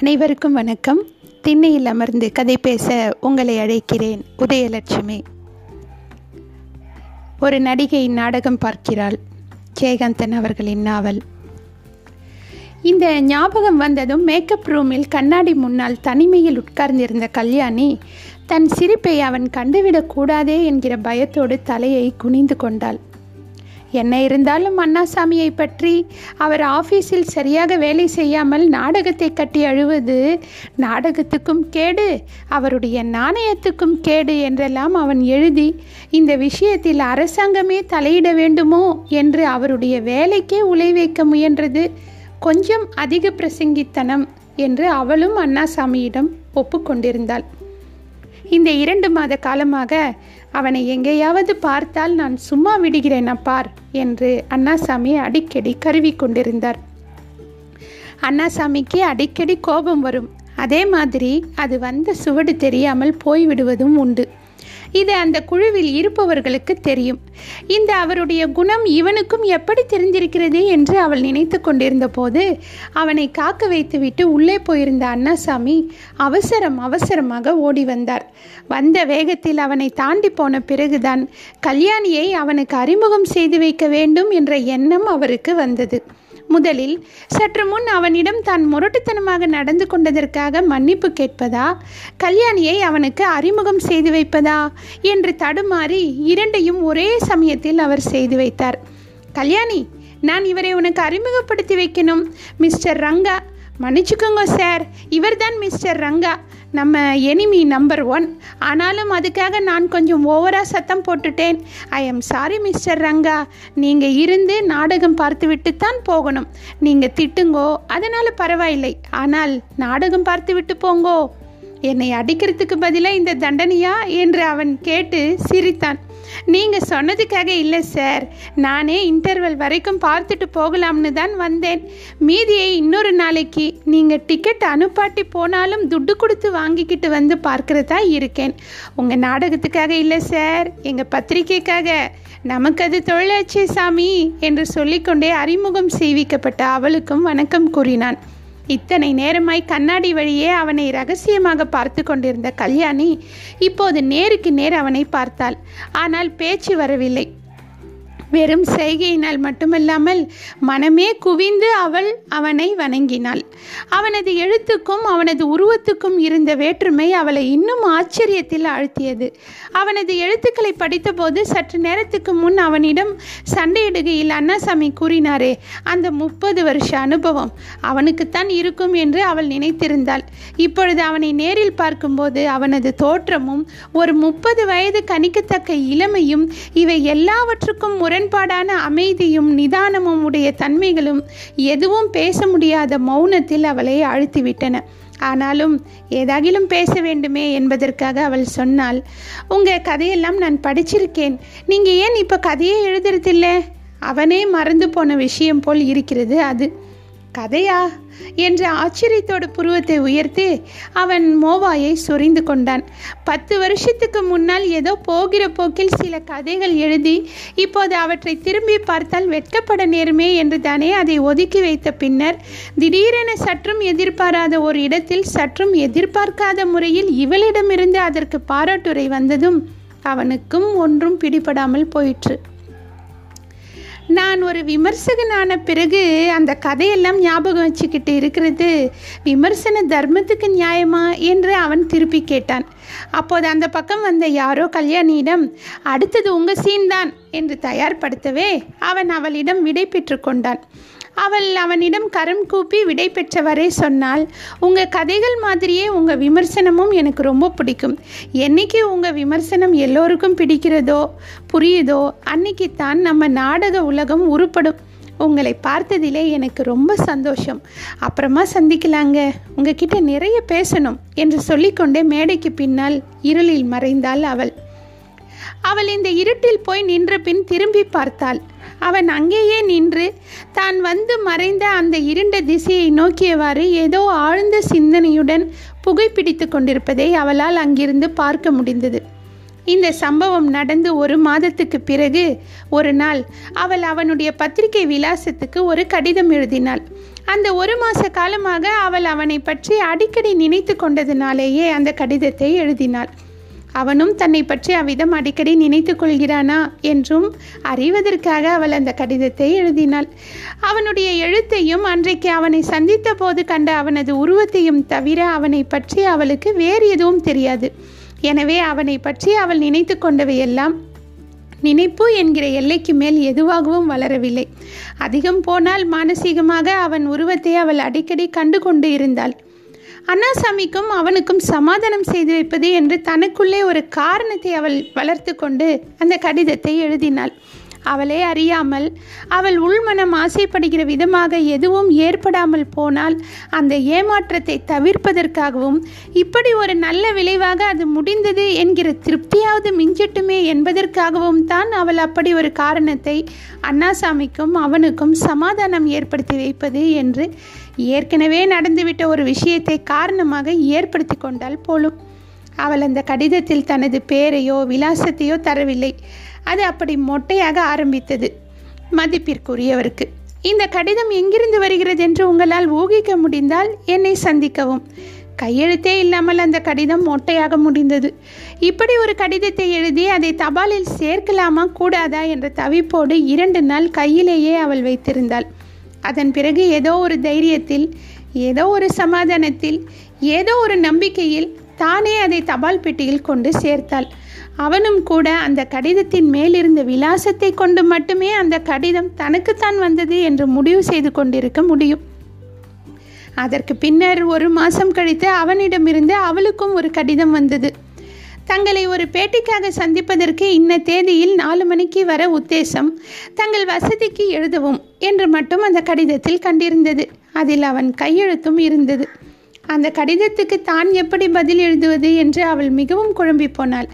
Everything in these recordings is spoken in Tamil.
அனைவருக்கும் வணக்கம். திண்ணையில் அமர்ந்து கதை பேச உங்களை அழைக்கிறேன் உதயலட்சுமி. ஒரு நடிகை நாடகம் பார்க்கிறாள். ஜெயகாந்தன் அவர்களின் நாவல். இந்த ஞாபகம் வந்ததும் மேக்கப் ரூமில் கண்ணாடி முன்னால் தனிமையில் உட்கார்ந்திருந்த கல்யாணி தன் சிரிப்பை அவன் கண்டுவிடக்கூடாதே என்கிற பயத்தோடு தலையை குனிந்து கொண்டாள். என்ன இருந்தாலும் அண்ணாசாமியை பற்றி அவர் ஆஃபீஸில் சரியாக வேலை செய்யாமல் நாடகத்தை கட்டி அழுவது நாடகத்துக்கும் கேடு அவருடைய நாணயத்துக்கும் கேடு என்றெல்லாம் அவன் எழுதி இந்த விஷயத்தில் அரசாங்கமே தலையிட வேண்டுமோ என்று அவருடைய வேலைக்கே உலை வைக்க முயன்றது கொஞ்சம் அதிக பிரசங்கித்தனம் என்று அவளும் அண்ணாசாமியிடம் ஒப்புக்கொண்டிருந்தாள். இந்த இரண்டு மாத காலமாக அவனை எங்கேயாவது பார்த்தால் நான் சும்மா விடுகிறேன் அப்பார் என்று அண்ணாசாமி அடிக்கடி கருவி கொண்டிருந்தார். அண்ணாசாமிக்கு அடிக்கடி கோபம் வரும். அதே மாதிரி அது வந்த சுவடு தெரியாமல் போய்விடுவதும் உண்டு. இது அந்த குழுவில் இருப்பவர்களுக்கு தெரியும். இந்த அவருடைய குணம் இவனுக்கும் எப்படி தெரிந்திருக்கிறது என்று அவள் நினைத்து கொண்டிருந்த போது அவனை காக்க வைத்துவிட்டு உள்ளே போயிருந்த அண்ணாசாமி அவசரம் அவசரமாக ஓடி வந்தார். வந்த வேகத்தில் அவனை தாண்டி போன பிறகுதான் கல்யாணியை அவனுக்கு அறிமுகம் செய்து வைக்க வேண்டும் என்ற எண்ணம் அவருக்கு வந்தது. முதலில் சற்று முன் அவனிடம் தான் முரட்டுத்தனமாக நடந்து கொண்டதற்காக மன்னிப்பு கேட்பதா? கல்யாணியை அவனுக்கு அறிமுகம் செய்து வைப்பதா? என்று தடுமாறி இரண்டையும் ஒரே சமயத்தில் அவர் செய்து வைத்தார். கல்யாணி நான் இவரை உனக்கு அறிமுகப்படுத்தி வைக்கணும். மிஸ்டர் ரங்கா மன்னிச்சுக்கோங்க சார். இவர்தான் மிஸ்டர் ரங்கா. நம்ம எனிமி நம்பர் ஒன் ஆனாலும் அதுக்காக நான் கொஞ்சம் ஓவராக சத்தம் போட்டுட்டேன். I am sorry Mister Ranga. நீங்கள் இருந்து நாடகம் பார்த்துவிட்டு தான் போகணும். நீங்கள் திட்டுங்கோ அதனால் பரவாயில்லை. ஆனால் நாடகம் பார்த்து விட்டு போங்கோ. என்னை அடிக்கிறதுக்கு பதிலாக இந்த தண்டனையா? என்று அவன் கேட்டு சிரித்தான். நீங்கள் சொன்னதுக்காக இல்லை சார். நானே இன்டர்வல் வரைக்கும் பார்த்துட்டு போகலாம்னு தான் வந்தேன். மீதியை இன்னொரு நாளைக்கு நீங்கள் டிக்கெட் அனுப்பாட்டி போனாலும் துட்டு கொடுத்து வாங்கிக்கிட்டு வந்து பார்க்குறதா இருக்கேன். உங்கள் நாடகத்துக்காக இல்லை சார். எங்கள் பத்திரிக்கைக்காக. நமக்கு அது தொழிலாட்சி சாமி என்று சொல்லிக்கொண்டே அறிமுகம் செய்விக்கப்பட்ட அவளுக்கும் வணக்கம் கூறினான். இத்தனை நேரமாய் கண்ணாடி வழியே அவனை ரகசியமாக பார்த்து கொண்டிருந்த கல்யாணி இப்போது நேருக்கு நேர் அவனை பார்த்தாள். ஆனால் பேச்சு வரவில்லை. வெறும் செய்கையினால் மட்டுமல்லாமல் மனமே குவிந்து அவள் அவனை வணங்கினாள். அவனது எழுத்துக்கும் அவனது உருவத்துக்கும் இருந்த வேற்றுமை அவளை இன்னும் ஆச்சரியத்தில் ஆழ்த்தியது. அவனது எழுத்துக்களை படித்தபோது சற்று நேரத்துக்கு முன் அவனிடம் சண்டையிடுகையில் அண்ணாசாமி கூறினாரே அந்த முப்பது வருஷ அனுபவம் அவனுக்குத்தான் இருக்கும் என்று அவள் நினைத்திருந்தாள். இப்பொழுது அவனை நேரில் பார்க்கும்போது அவனது தோற்றமும் ஒரு முப்பது வயது கணிக்கத்தக்க இளமையும் இவை எல்லாவற்றுக்கும் முறை முரண்பாடான அமைதியும் நிதானமும் உடைய தன்மைகளும் எதுவும் பேச முடியாத மௌனத்தில் அவளை அழுத்திவிட்டன. ஆனாலும் ஏதாகிலும் பேச வேண்டுமே என்பதற்காக அவள் சொன்னாள் உங்கள் கதையெல்லாம் நான் படிச்சிருக்கேன். நீங்கள் ஏன் இப்போ கதையே எழுதுறதில்ல? அவனே மறந்து போன விஷயம் போல் இருக்கிறது அது. கதையா? என்ற ஆச்சரியத்தோடு புருவத்தை உயர்த்தி அவன் மோவாயை சொரிந்து கொண்டான். பத்து வருஷத்துக்கு முன்னால் ஏதோ போகிற போக்கில் சில கதைகள் எழுதி இப்போது அவற்றை திரும்பி பார்த்தால் வெட்கப்பட நேருமே என்று தானே அதை ஒதுக்கி வைத்த பின்னர் திடீரென சற்றும் எதிர்பாராத ஒரு இடத்தில் சற்றும் எதிர்பார்க்காத முறையில் இவளிடமிருந்து அதற்கு பாராட்டுரை வந்ததும் அவனுக்கும் ஒன்றும் பிடிபடாமல் போயிற்று. நான் ஒரு விமர்சகனான பிறகு அந்த கதையெல்லாம் ஞாபகம் வச்சுக்கிட்டு இருக்கிறது விமர்சன தர்மத்துக்கு நியாயமா என்று அவன் திருப்பி கேட்டான். அப்போது அந்த பக்கம் வந்த யாரோ கல்யாணியிடம் அடுத்தது உங்கள் சீன் தான் என்று தயார்படுத்தவே அவன் அவளிடம் விடை பெற்று கொண்டான். அவள் அவனிடம் கரம் கூப்பி விடை பெற்றவரே சொன்னால் உங்கள் கதைகள் மாதிரியே உங்கள் விமர்சனமும் எனக்கு ரொம்ப பிடிக்கும். என்னைக்கு உங்கள் விமர்சனம் எல்லோருக்கும் பிடிக்கிறதோ புரியுதோ அன்னைக்குத்தான் நம்ம நாடக உலகம் உருப்படும். உங்களை பார்த்ததிலே எனக்கு ரொம்ப சந்தோஷம். அப்புறமா சந்திக்கலாங்க. உங்ககிட்ட நிறைய பேசணும் என்று சொல்லிக்கொண்டே மேடைக்கு பின்னால் இருளில் மறைந்தாள் அவள். அவள் இந்த இருட்டில் போய் நின்ற பின் திரும்பி பார்த்தாள். அவன் அங்கேயே நின்று தான் வந்து மறைந்த அந்த இருண்ட திசையை நோக்கியவாறு ஏதோ ஆழ்ந்த சிந்தனையுடன் புகைப்பிடித்து கொண்டிருப்பதை அவளால் அங்கிருந்து பார்க்க முடிந்தது. இந்த சம்பவம் நடந்து ஒரு மாதத்துக்கு பிறகு ஒரு நாள் அவள் அவனுடைய பத்திரிகை விலாசத்துக்கு ஒரு கடிதம் எழுதினாள். அந்த ஒரு மாத காலமாக அவள் அவனை பற்றி அடிக்கடி நினைத்து கொண்டதினாலேயே அந்த கடிதத்தை எழுதினாள். அவனும் தன்னை பற்றி அவ்விதம் அடிக்கடி நினைத்து கொள்கிறானா என்றும் அறிவதற்காக அவள் அந்த கடிதத்தை எழுதினாள். அவனுடைய எழுத்தையும் அன்றைக்கு அவனை சந்தித்த போது கண்ட அவனது உருவத்தையும் தவிர அவனை பற்றி அவளுக்கு வேறு எதுவும் தெரியாது. எனவே அவனை பற்றி அவள் நினைத்து கொண்டவையெல்லாம் நினைப்பு என்கிற எல்லைக்கு மேல் எதுவாகவும் வளரவில்லை. அதிகம் போனால் மானசீகமாக அவன் உருவத்தை அவள் அடிக்கடி கண்டு கொண்டு இருந்தாள். அண்ணாசாமிக்கும் அவனுக்கும் சமாதானம் செய்து வைப்பது என்று தனக்குள்ளே ஒரு காரணத்தை அவள் வளர்த்து கொண்டு அந்த கடிதத்தை எழுதினாள். அவளே அறியாமல் அவள் உள்மனம் ஆசைப்படுகிற விதமாக எதுவும் ஏற்படாமல் போனால் அந்த ஏமாற்றத்தை தவிர்ப்பதற்காகவும் இப்படி ஒரு நல்ல விளைவாக அது முடிந்தது என்கிற திருப்தியாவது மிஞ்சட்டுமே என்பதற்காகவும் தான் அவள் அப்படி ஒரு காரணத்தை அண்ணாசாமிக்கும் அவனுக்கும் சமாதானம் ஏற்படுத்தி வைப்பது என்று ஏற்கனவே நடந்துவிட்ட ஒரு விஷயத்தை காரணமாக ஏற்படுத்தி கொண்டால் போலும். அவள் அந்த கடிதத்தில் தனது பேரையோ விலாசத்தையோ தரவில்லை. அது அப்படி மொட்டையாக ஆரம்பித்தது மதிப்பிற்குரியவருக்கு. இந்த கடிதம் எங்கிருந்து வருகிறது என்று உங்களால் ஊகிக்க முடிந்தால் என்னை சந்திக்கவும். கையெழுத்தே இல்லாமல் அந்த கடிதம் மொட்டையாக முடிந்தது. இப்படி ஒரு கடிதத்தை எழுதி அதை தபாலில் சேர்க்கலாமா? கூடாதா? என்ற தவிப்போடு இரண்டு நாள் கையிலேயே அவள் வைத்திருந்தாள். அதன் பிறகு ஏதோ ஒரு தைரியத்தில் ஏதோ ஒரு சமாதானத்தில் ஏதோ ஒரு நம்பிக்கையில் தானே அதை தபால் பெட்டியில் கொண்டு சேர்த்தாள். அவனும் கூட அந்த கடிதத்தின் மேலிருந்த விலாசத்தை கொண்டு மட்டுமே அந்த கடிதம் தனக்குத்தான் வந்தது என்று முடிவு செய்து கொண்டிருக்க முடியும். அதற்கு பின்னர் ஒரு மாதம் கழித்து அவனிடமிருந்து அவளுக்கும் ஒரு கடிதம் வந்தது. தங்களை ஒரு பேட்டிக்காக சந்திப்பதற்கு இன்ன தேதியில் நாலு மணிக்கு வர உத்தேசம் தங்கள் வசதிக்கு எழுதவும் என்று மட்டும் அந்த கடிதத்தில் கண்டிருந்தது. அதில் அவன் கையெழுத்தும் இருந்தது. அந்த கடிதத்துக்கு தான் எப்படி பதில் எழுதுவது என்று அவள் மிகவும் குழம்பி போனாள்.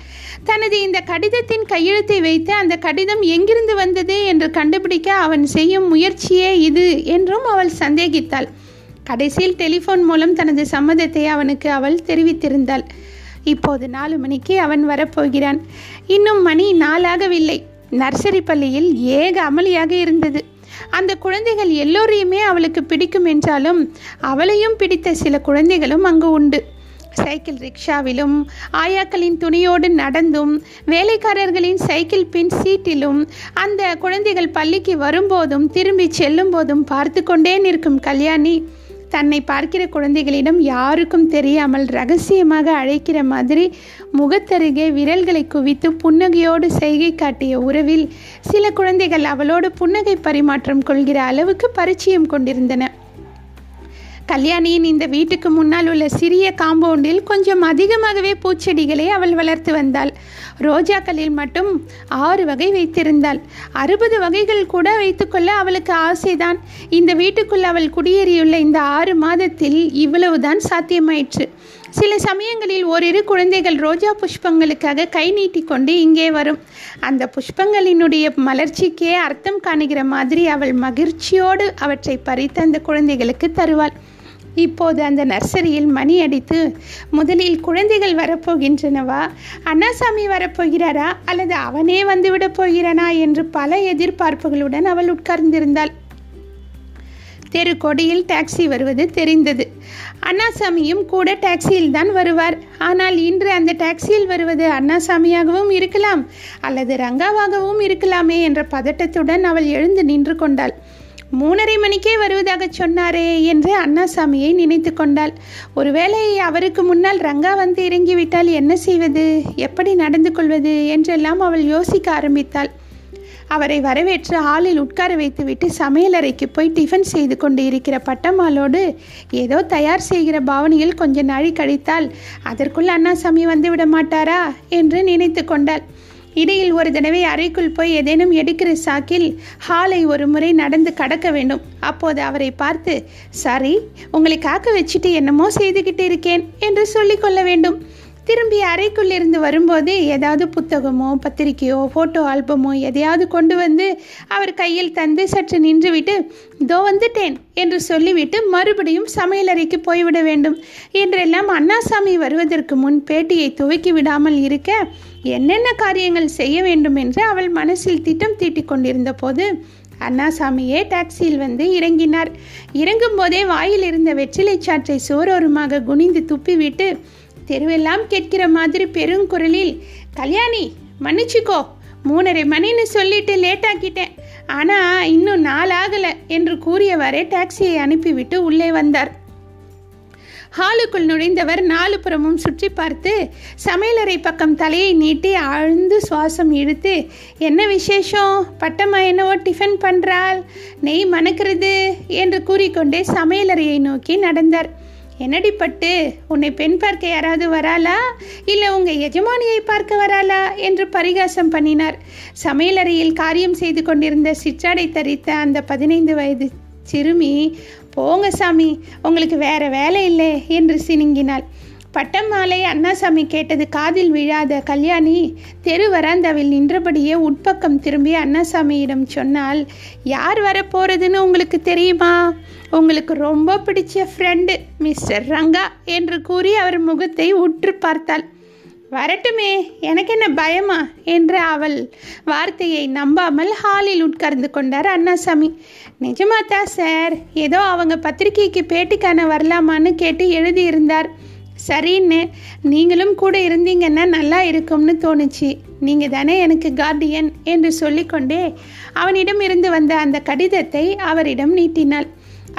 தனது இந்த கடிதத்தின் கையெழுத்தை வைத்து அந்த கடிதம் எங்கிருந்து வந்தது என்று கண்டுபிடிக்க அவன் செய்யும் முயற்சியே இது என்றும் அவள் சந்தேகித்தாள். கடைசியில் டெலிஃபோன் மூலம் தனது சம்மதத்தை அவனுக்கு அவள் தெரிவித்திருந்தாள். இப்போது நாலு மணிக்கு அவன் வரப்போகிறான். இன்னும் மணி நாளாகவில்லை. நர்சரி பள்ளியில் ஏக அமளியாக இருந்தது. அந்த குழந்தைகள் எல்லோரையுமே அவளுக்கு பிடிக்கும் என்றாலும் அவளையும் பிடித்த சில குழந்தைகளும் அங்கு உண்டு. சைக்கிள் ரிக்ஷாவிலும் ஆயாக்களின் துணியோடு நடந்தும் வேலைக்காரர்களின் சைக்கிள் பின் சீட்டிலும் அந்த குழந்தைகள் பள்ளிக்கு வரும்போதும் திரும்பி செல்லும் போதும் பார்த்து கொண்டே நிற்கும் கல்யாணி தன்னை பார்க்கிற குழந்தைகளிடம் யாருக்கும் தெரியாமல் ரகசியமாக அழைக்கிற மாதிரி முகத்தருகே விரல்களை குவித்து புன்னகையோடு செய்கை காட்டிய உறவில் சில குழந்தைகள் அவளோடு புன்னகை பரிமாற்றம் கொள்கிற அளவுக்கு பரிச்சயம் கொண்டிருந்தன. கல்யாணியின் இந்த வீட்டுக்கு முன்னால் உள்ள சிறிய காம்பவுண்டில் கொஞ்சம் அதிகமாகவே பூச்செடிகளை அவள் வளர்த்து வந்தாள். ரோஜாக்களில் மட்டும் ஆறு வகை வைத்திருந்தாள். அறுபது வகைகள் கூட வைத்துக்கொள்ள அவளுக்கு ஆசைதான். இந்த வீட்டுக்குள் அவள் குடியேறியுள்ள இந்த ஆறு மாதத்தில் இவ்வளவுதான் சாத்தியமாயிற்று. சில சமயங்களில் ஓரிரு குழந்தைகள் ரோஜா புஷ்பங்களுக்காக கை நீட்டிக்கொண்டு இங்கே வரும். அந்த புஷ்பங்களினுடைய மலர்ச்சிக்கே அர்த்தம் காணுகிற மாதிரி அவள் மகிழ்ச்சியோடு அவற்றை பறித்து அந்த குழந்தைகளுக்கு தருவாள். இப்போது அந்த நர்சரியில் மணி அடித்து முதலில் குழந்தைகள் வரப்போகின்றனவா? அண்ணாசாமி வரப்போகிறாரா? அல்லது அவனே வந்துவிடப் போகிறானா? என்று பல எதிர்பார்ப்புகளுடன் அவள் உட்கார்ந்திருந்தாள். தெரு கொடியில் டாக்ஸி வருவது தெரிந்தது. அண்ணாசாமியும் கூட டாக்ஸியில் தான் வருவார். ஆனால் இன்று அந்த டாக்ஸியில் வருவது அண்ணாசாமியாகவும் இருக்கலாம் அல்லது ரங்காவாகவும் இருக்கலாமே என்ற பதட்டத்துடன் அவள் எழுந்து நின்று கொண்டாள். மூணரை மணிக்கே வருவதாக சொன்னாரே என்று அண்ணாசாமியை நினைத்து கொண்டாள். ஒருவேளை அவருக்கு முன்னால் ரங்கா வந்து இறங்கிவிட்டால் என்ன செய்வது? எப்படி நடந்து கொள்வது? என்றெல்லாம் அவள் யோசிக்க ஆரம்பித்தாள். அவரை வரவேற்று ஹாலில் உட்கார வைத்துவிட்டு சமையலறைக்கு போய் டிஃபன் செய்து கொண்டு இருக்கிற பட்டம்மாளோடு ஏதோ தயார் செய்கிற பாவனையில் கொஞ்ச நாழி கழித்தால் அதற்குள் அண்ணாசாமி வந்து விட மாட்டாரா என்று நினைத்து கொண்டாள். இடையில் ஒரு தடவை அறைக்குள் போய் ஏதேனும் எடுக்கிற சாக்கில் ஹாலை ஒரு முறை நடந்து கடக்க வேண்டும். அப்போது அவரை பார்த்து சாரி உங்களை காக்க வச்சுட்டு என்னமோ செய்துகிட்டு இருக்கேன் என்று சொல்லிக்கொள்ள வேண்டும். திரும்பி அறைக்குள்ளிருந்து வரும்போது ஏதாவது புத்தகமோ பத்திரிக்கையோ ஃபோட்டோ ஆல்பமோ எதையாவது கொண்டு வந்து அவர் கையில் தந்து சற்று நின்றுவிட்டு இதோ வந்துட்டேன் என்று சொல்லிவிட்டு மறுபடியும் சமையலறைக்கு போய்விட வேண்டும். என்றெல்லாம் அண்ணாசாமி வருவதற்கு முன் பேட்டியை துவக்கி விடாமல் இருக்க என்னென்ன காரியங்கள் செய்ய வேண்டும் என்று அவள் மனசில் திட்டம் தீட்டிக் கொண்டிருந்த போது அண்ணாசாமியே டாக்ஸியில் வந்து இறங்கினார். இறங்கும் போதே வாயில் இருந்த வெற்றிலை சாற்றை சோரோருமாக குனிந்து துப்பிவிட்டு தெருவெல்லாம் கேட்கிற மாதிரி பெருங்குரலில் கல்யாணி மன்னிச்சுக்கோ மூணரை மணின்னு சொல்லிட்டு லேட் ஆக்கிட்டேன். ஆனால் இன்னும் நாள் ஆகலை என்று கூறியவாறே டாக்ஸியை அனுப்பிவிட்டு உள்ளே வந்தார். ஹாலுக்குள் நுழைந்தவர் நாலு புறமும் சுற்றி பார்த்து சமையலறை பக்கம் தலையை நீட்டி ஆழ்ந்து சுவாசம் இழுத்து என்ன விசேஷம்? பட்டம்மா என்னவோ டிஃபன் பண்ணுறாள் நெய் மணக்கிறது? என்று கூறிக்கொண்டே சமையலறையை நோக்கி நடந்தார். என்னடி பட்டு? உன்னை பெண் பார்க்க யாராவது வராளா? இல்லை உங்கள் எஜமானியை பார்க்க வராளா? என்று பரிகாசம் பண்ணினார். சமையலறையில் காரியம் செய்து கொண்டிருந்த சிற்றாடை தரித்த அந்த பதினைந்து வயது சிறுமி போங்க சாமி உங்களுக்கு வேற வேலை இல்லை என்று சினுங்கினாள். பட்டம் மாலை அண்ணாசாமி கேட்டது காதில் விழாத கல்யாணி தெரு வராந்தாவில் நின்றபடியே உட்பக்கம் திரும்பி அண்ணாசாமியிடம் சொன்னால் யார் வரப்போறதுன்னு உங்களுக்கு தெரியுமா? உங்களுக்கு ரொம்ப பிடிச்ச ஃப்ரெண்டு மிஸ்டர் ரங்கா என்று கூறி அவர் முகத்தை உற்று பார்த்தாள். வரட்டுமே எனக்கு என்ன பயமா? என்று அவள் வார்த்தையை நம்பாமல் ஹாலில் உட்கார்ந்து கொண்டார் அண்ணாசாமி. நிஜமாத்தா சார் ஏதோ அவங்க பத்திரிகைக்கு பேட்டிக்கான வரலாமான்னு கேட்டு எழுதியிருந்தார். சரின்னு நீங்களும் கூட இருந்தீங்கன்னா நல்லா இருக்கும்னு தோணுச்சு. நீங்கள் தானே எனக்கு கார்டியன் என்று சொல்லிக்கொண்டே அவனிடம் இருந்து வந்த அந்த கடிதத்தை அவரிடம் நீட்டினாள்.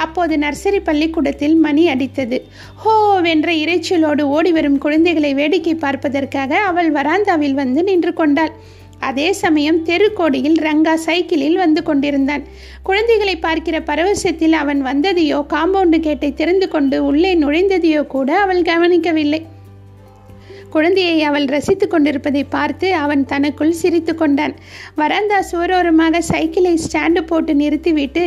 அப்போது நர்சரி பள்ளிக்கூடத்தில் மணி அடித்தது. ஹோ வென்ற இறைச்சலோடு ஓடி வரும் குழந்தைகளை வேடிக்கை பார்ப்பதற்காக அவள் வராந்தாவில் வந்து நின்று கொண்டாள். அதே சமயம் தெருக்கோடியில் ரங்கா சைக்கிளில் வந்து கொண்டிருந்தான். குழந்தைகளை பார்க்கிற பரவசத்தில் அவன் வந்ததையோ காம்பவுண்டு கேட்டை திறந்து கொண்டு உள்ளே நுழைந்ததையோ கூட அவள் கவனிக்கவில்லை. குழந்தையை அவள் ரசித்து கொண்டிருப்பதை பார்த்து அவன் தனக்குள் சிரித்து கொண்டான். வராந்தா சோரோரமாக சைக்கிளை ஸ்டாண்டு போட்டு நிறுத்திவிட்டு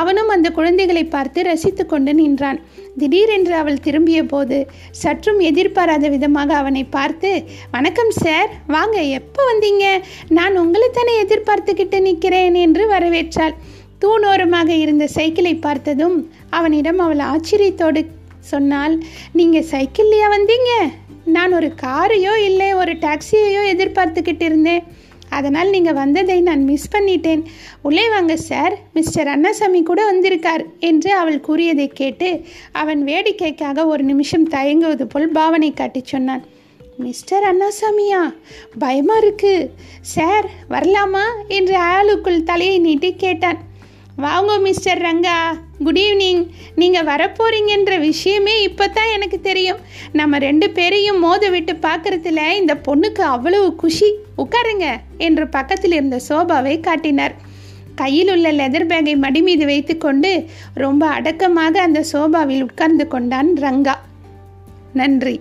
அவனும் அந்த குழந்தைகளை பார்த்து ரசித்து கொண்டு நின்றான். திடீரென்று அவள் திரும்பிய போது சற்றும் எதிர்பாராத விதமாக அவனை பார்த்து வணக்கம் சார் வாங்க எப்போ வந்தீங்க? நான் உங்களைத்தானே எதிர்பார்த்துக்கிட்டு நிற்கிறேன் என்று வரவேற்றாள். தூணோரமாக இருந்த சைக்கிளை பார்த்ததும் அவனிடம் அவள் ஆச்சரியத்தோடு சொன்னால் நீங்கள் சைக்கிள்லையா வந்தீங்க? நான் ஒரு காரையோ இல்லை ஒரு டாக்ஸியையோ எதிர்பார்த்துக்கிட்டு இருந்தேன். அதனால் நீங்கள் வந்ததை நான் மிஸ் பண்ணிட்டேன். உள்ளே வாங்க சார் மிஸ்டர் அண்ணாசாமி கூட வந்திருக்கார் என்று அவள் கூறியதை கேட்டு அவன் வேடிக்கைக்காக ஒரு நிமிஷம் தயங்குவது போல் பாவனை காட்டி சொன்னான். மிஸ்டர் அண்ணாசாமியா? பயமாக இருக்கு. சார் வரலாமா? என்று ஆளுக்குள் தலையை நீட்டி கேட்டான். வாங்க மிஸ்டர் ரங்கா. குட் ஈவினிங் நீங்கள் வரப்போறீங்கன்ற விஷயமே இப்போ தான் எனக்கு தெரியும். நம்ம ரெண்டு பேரையும் மோத விட்டு பார்க்கறதுல இந்த பொண்ணுக்கு அவ்வளவு குஷி. உட்காருங்க என்று பக்கத்தில் இருந்த சோபாவை காட்டினார். கையில் உள்ள லெதர் பேக்கை மடி மீது வைத்துக்கொண்டு ரொம்ப அடக்கமாக அந்த சோபாவில் உட்கார்ந்து கொண்டான் ரங்கா. நன்றி.